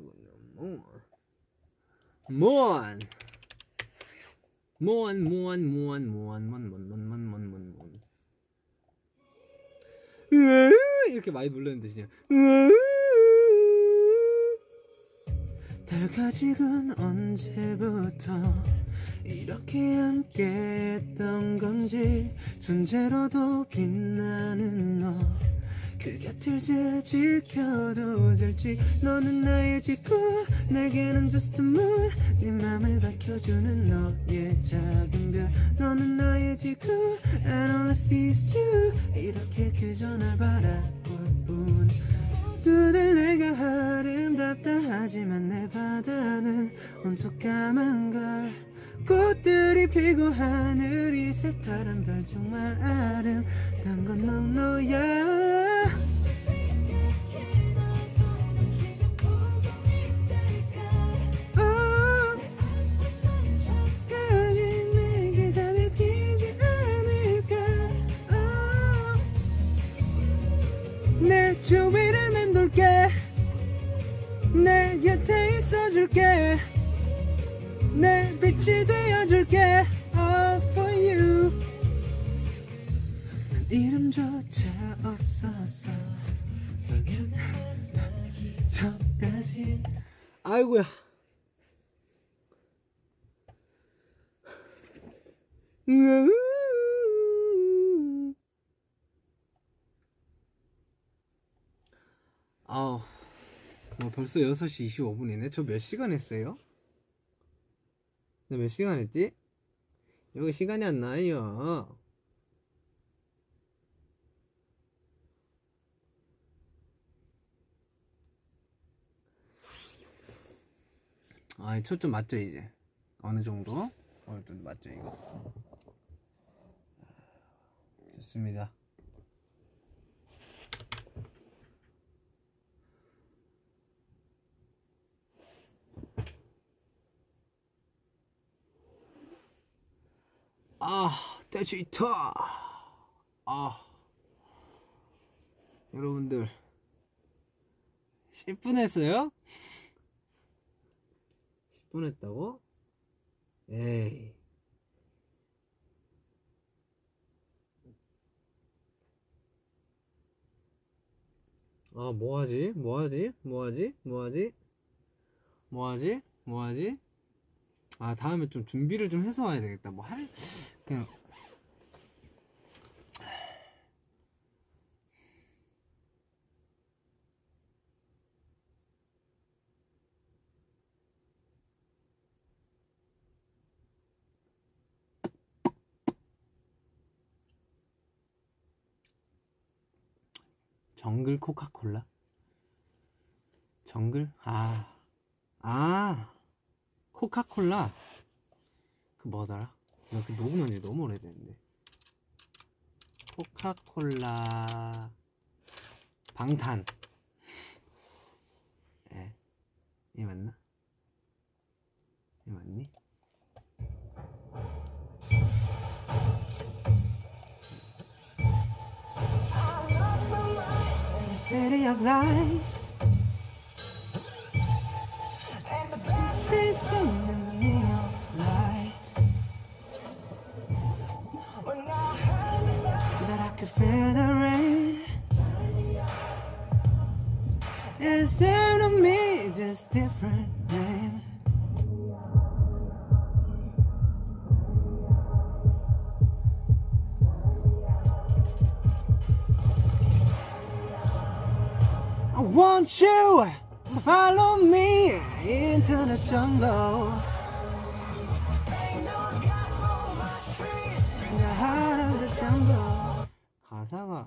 more. Moan. Moan, moan, moan, moan, moan, moan, moan, moan, moan, moan, moan. 이렇게 많이 놀렸는데 진짜. 으아. 달가직은 언제부터 이렇게 함께했던 건지 존재로도 빛나는 너. 그 곁을 잘 지켜도 될지. 너는 나의 지구 내게는 just a moon. 네 맘을 밝혀주는 너의 작은 별. 너는 나의 지구 And all I see is you. 이렇게 그저 날 바라볼 뿐. 두들 내가 아름답다 하지만 내 바다는 온통 까만 걸 꽃들이 피고 하늘이 새파란 별 정말 아름다운 건넌 너야. 어, 주위를 맴돌게 내 곁에 있어줄게 내 빛이 되어줄게 All for you. 이름조차 없었어 저까지 아이고야. 아우 뭐 벌써 6시 25분이네. 저 몇 시간 했어요? 나몇 시간 했지? 여기 시간이 안 나요. 아, 초점 맞죠, 이제? 어느 정도? 어느 정도 맞죠, 이거? 좋습니다. 아, 데지터. 아, 여러분들 10분 했어요? 10분 했다고? 에이. 아, 뭐하지? 뭐하지? 뭐하지? 뭐하지? 뭐하지? 뭐하지? 아 다음에 좀 준비를 좀 해서 와야 되겠다. 뭐 할 그냥. 정글 코카콜라? 정글? 아. 아. 코카콜라 그 뭐더라? 나그 녹음한 지 너무 오래됐는데 코카콜라 방탄 예, 이 맞나? 이 맞니? City of lights streets burning in the neon lights. That I could feel the rain. It seemed to me just different name. I want you follow me into the jungle. In the heart of the jungle. 가사가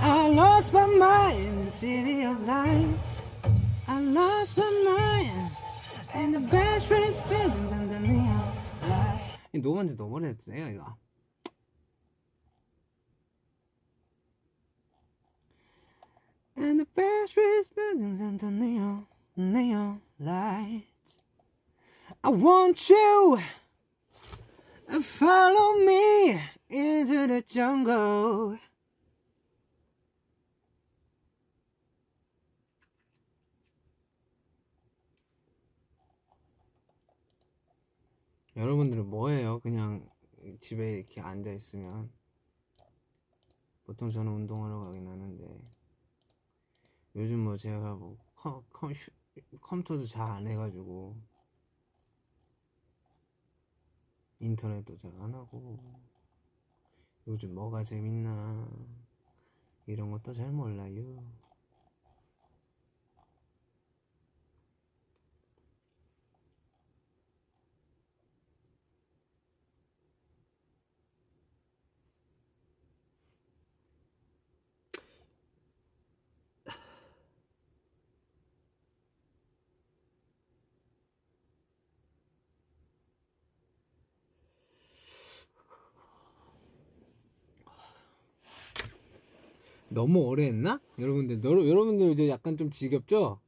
I lost my mind in the city of lights. I lost my mind in the best friend spins and the neon light. 이 녹음한 지 너무 오래됐어요 이거. And the batteries burning under neon, neon lights. I want you to follow me into the jungle. 여러분들은 뭐예요? 그냥 집에 이렇게 앉아 있으면 보통 저는 운동하러 가긴 하는데 요즘 뭐 제가 뭐 컴, 컴, 휴- 컴퓨터도 잘 안 해가지고 인터넷도 잘 안 하고 요즘 뭐가 재밌나 이런 것도 잘 몰라요. 너무 오래 했나? 여러분들, 너, 여러분들 이제 약간 좀 지겹죠?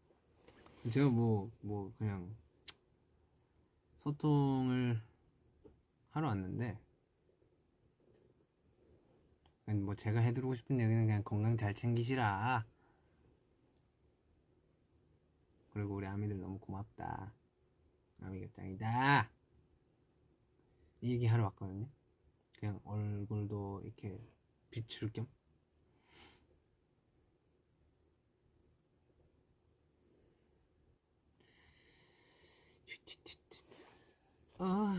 제가 뭐, 뭐, 그냥, 소통을 하러 왔는데, 뭐 제가 해드리고 싶은 얘기는 그냥 건강 잘 챙기시라. 그리고 우리 아미들 너무 고맙다. 아미가 짱이다. 이 얘기 하러 왔거든요. 그냥 얼굴도 이렇게 비출 겸. 아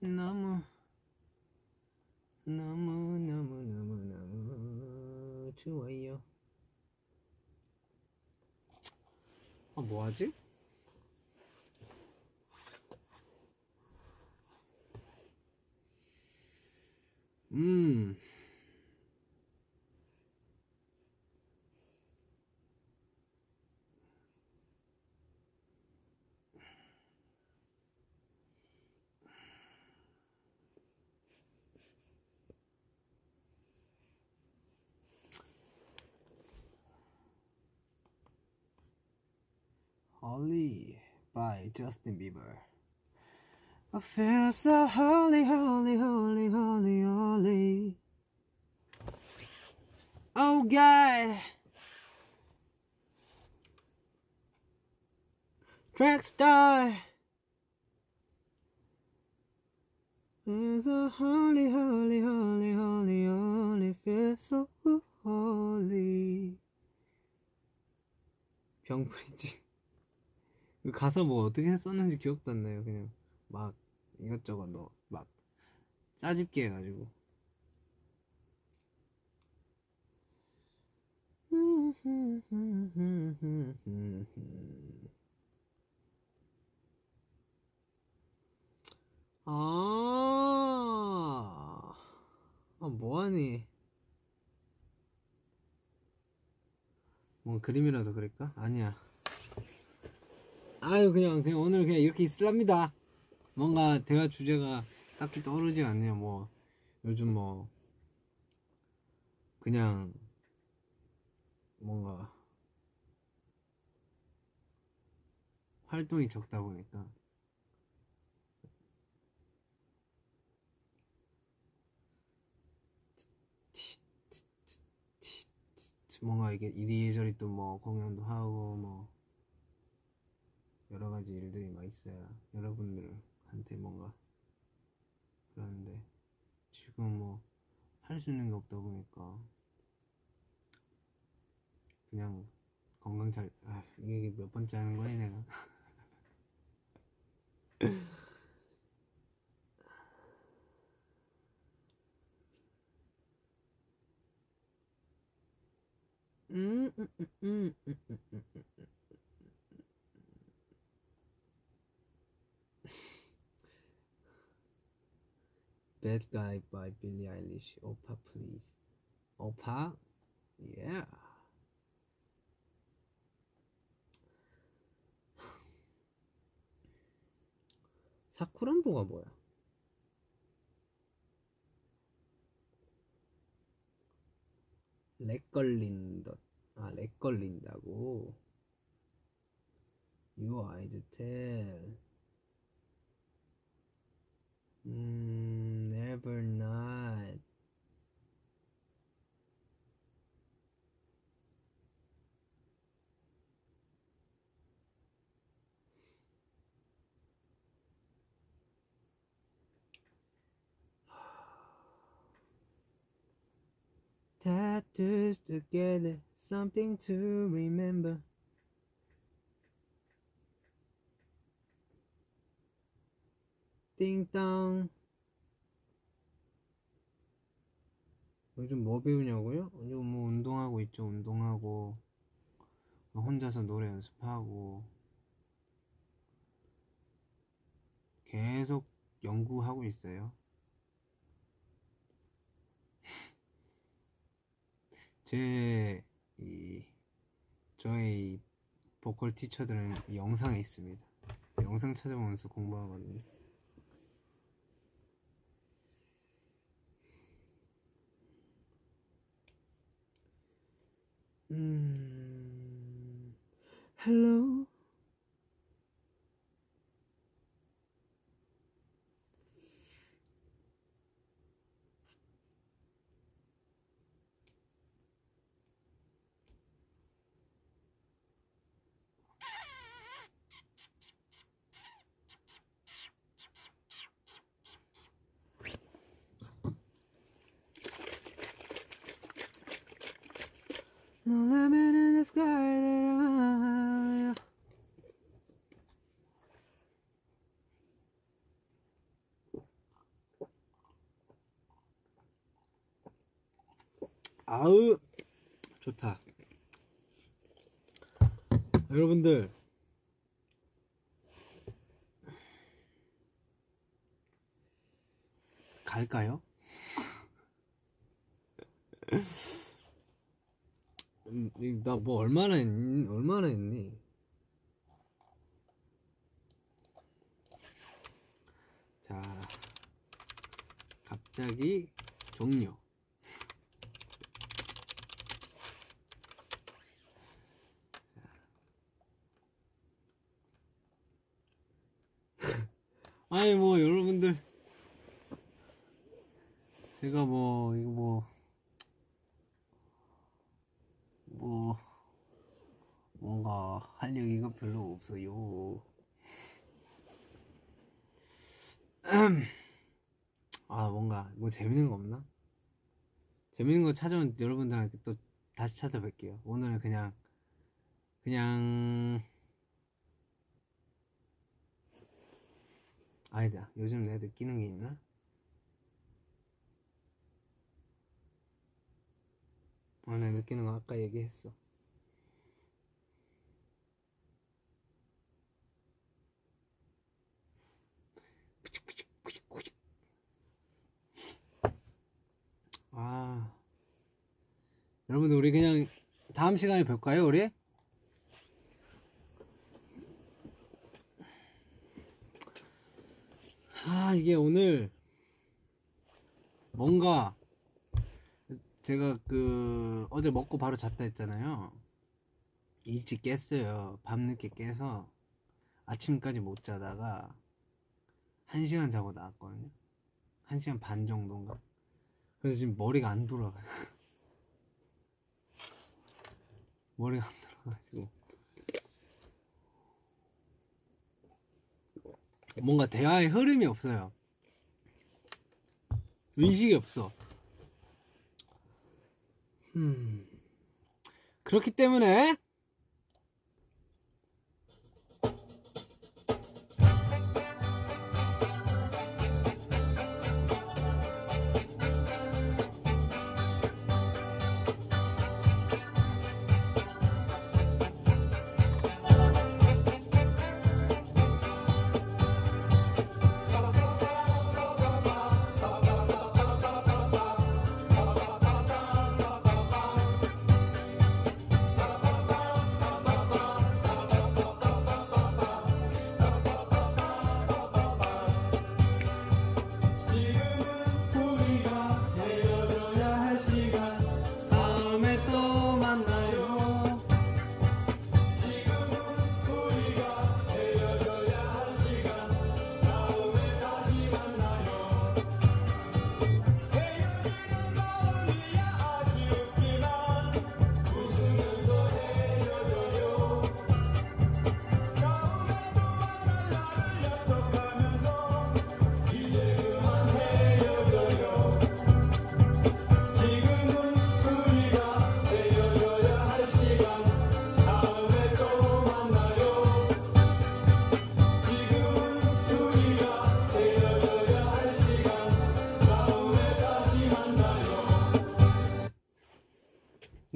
너무 너무 너무 너무 너무 좋아요. 아 뭐하지? 음. Holy by Justin Bieber. I feel so holy, holy, holy, holy, holy. Oh God. Track star. Feel so holy, holy, holy, holy, holy. Feel so holy. 병풀이지. 그 가사 뭐 어떻게 썼는지 기억도 안 나요. 그냥 막 이것저것 넣막 짜집게 해가지고. 아, 아 뭐하니? 뭐 그림이라도 그릴까? 아니야. 아유 그냥 그냥 오늘 그냥 이렇게 있을랍니다. 뭔가 대화 주제가 딱히 떠오르지 않네요. 뭐 요즘 뭐 그냥 뭔가 활동이 적다 보니까 뭔가 이게 이리저리 또 뭐 공연도 하고 뭐 여러 가지 일들이 막 있어야 여러분들한테 뭔가 그러는데 지금 뭐 할 수 있는 게 없다 보니까 그냥 건강 잘 아, 이게 몇 번째 하는 거야 내가? 음, 음, 음, 음, 음, 음, 음, Bad Guy by Billie Eilish. Opa, please. Opa? Yeah. 사쿠란보가 뭐야? 렉 걸린다. 아, 렉 걸린다고. Your eyes tell. 음, never not. Tattoos together, something to remember. Ding dong. 요즘 뭐 배우냐고요? 요즘 뭐 운동하고 있죠, 운동하고. 혼자서 노래 연습하고. 계속 연구하고 있어요. 제, 이, 저의 보컬 티처들은 이 영상에 있습니다. 영상 찾아보면서 공부하거든요. 음, hello. No limit in the sky that I- 아우 좋다 여러분들 갈까요? 나 뭐 얼마나 했니? 얼마나 했니? 자, 갑자기. 자. 아니 뭐 여러분들 제가 뭐 이거 뭐 뭐 뭔가 할 얘기가 별로 없어요. 아 뭔가 뭐 재밌는 거 없나? 재밌는 거 찾아온 여러분들한테 또 다시 찾아뵐게요. 오늘은 그냥 그냥 아니다. 요즘 내가 느끼는 게 있나? 오늘 느끼는 거 아까 얘기했어. 아, 여러분들 우리 그냥 다음 시간에 뵐까요, 우리? 아, 이게 오늘 뭔가 제가 그 어제 먹고 바로 잤다 했잖아요. 일찍 깼어요. 밤늦게 깨서 아침까지 못 자다가 한 시간 자고 나왔거든요. 한 시간 반 정도인가. 그래서 지금 머리가 안 돌아가요. 머리가 안 돌아가지고 뭔가 대화의 흐름이 없어요. 의식이 없어. 음. 그렇기 때문에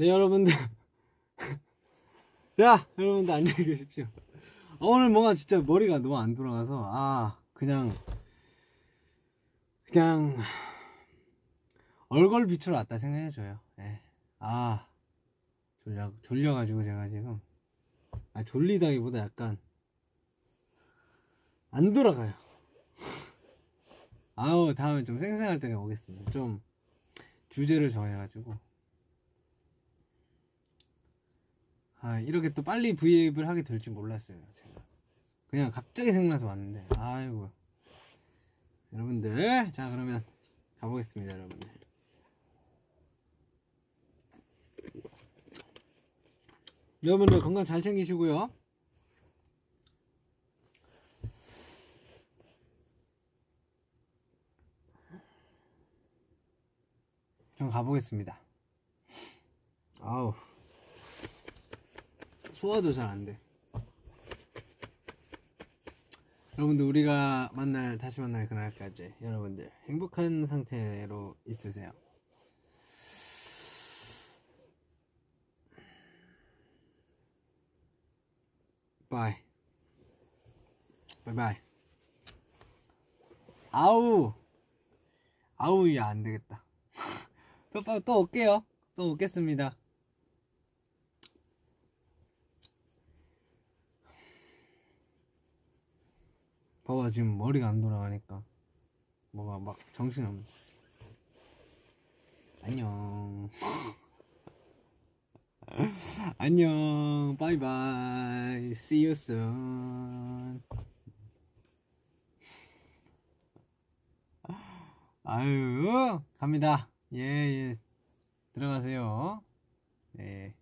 네, 여러분들. 자, 여러분들 안녕히 계십시오. 어, 오늘 뭔가 진짜 머리가 너무 안 돌아가서, 아, 그냥, 그냥, 얼굴 빛으로 왔다 생각해줘요. 예. 아, 졸려, 졸려가지고 제가 지금. 아, 졸리다기보다 약간, 안 돌아가요. 아우, 다음에 좀 생생할 때가 오겠습니다. 좀, 주제를 정해가지고. 아, 이렇게 또 빨리 브이앱을 하게 될 줄 몰랐어요, 제가. 그냥 갑자기 생각나서 왔는데, 아이고. 여러분들, 자, 그러면 가보겠습니다, 여러분들. 여러분들 건강 잘 챙기시고요. 전 가보겠습니다. 아우. 소화도 잘 안 돼. 여러분들 우리가 만날 다시 만날 그날까지 여러분들 행복한 상태로 있으세요. Bye. Bye bye. 아우. 아우 야 안 되겠다. 또, 또, 또 올게요. 또 오겠습니다. 봐봐 지금 머리가 안 돌아가니까. 뭐가 막 정신 없네. 안녕. 안녕. 바이바이. See you soon. 아유 갑니다. 예예. 들어가세요. 네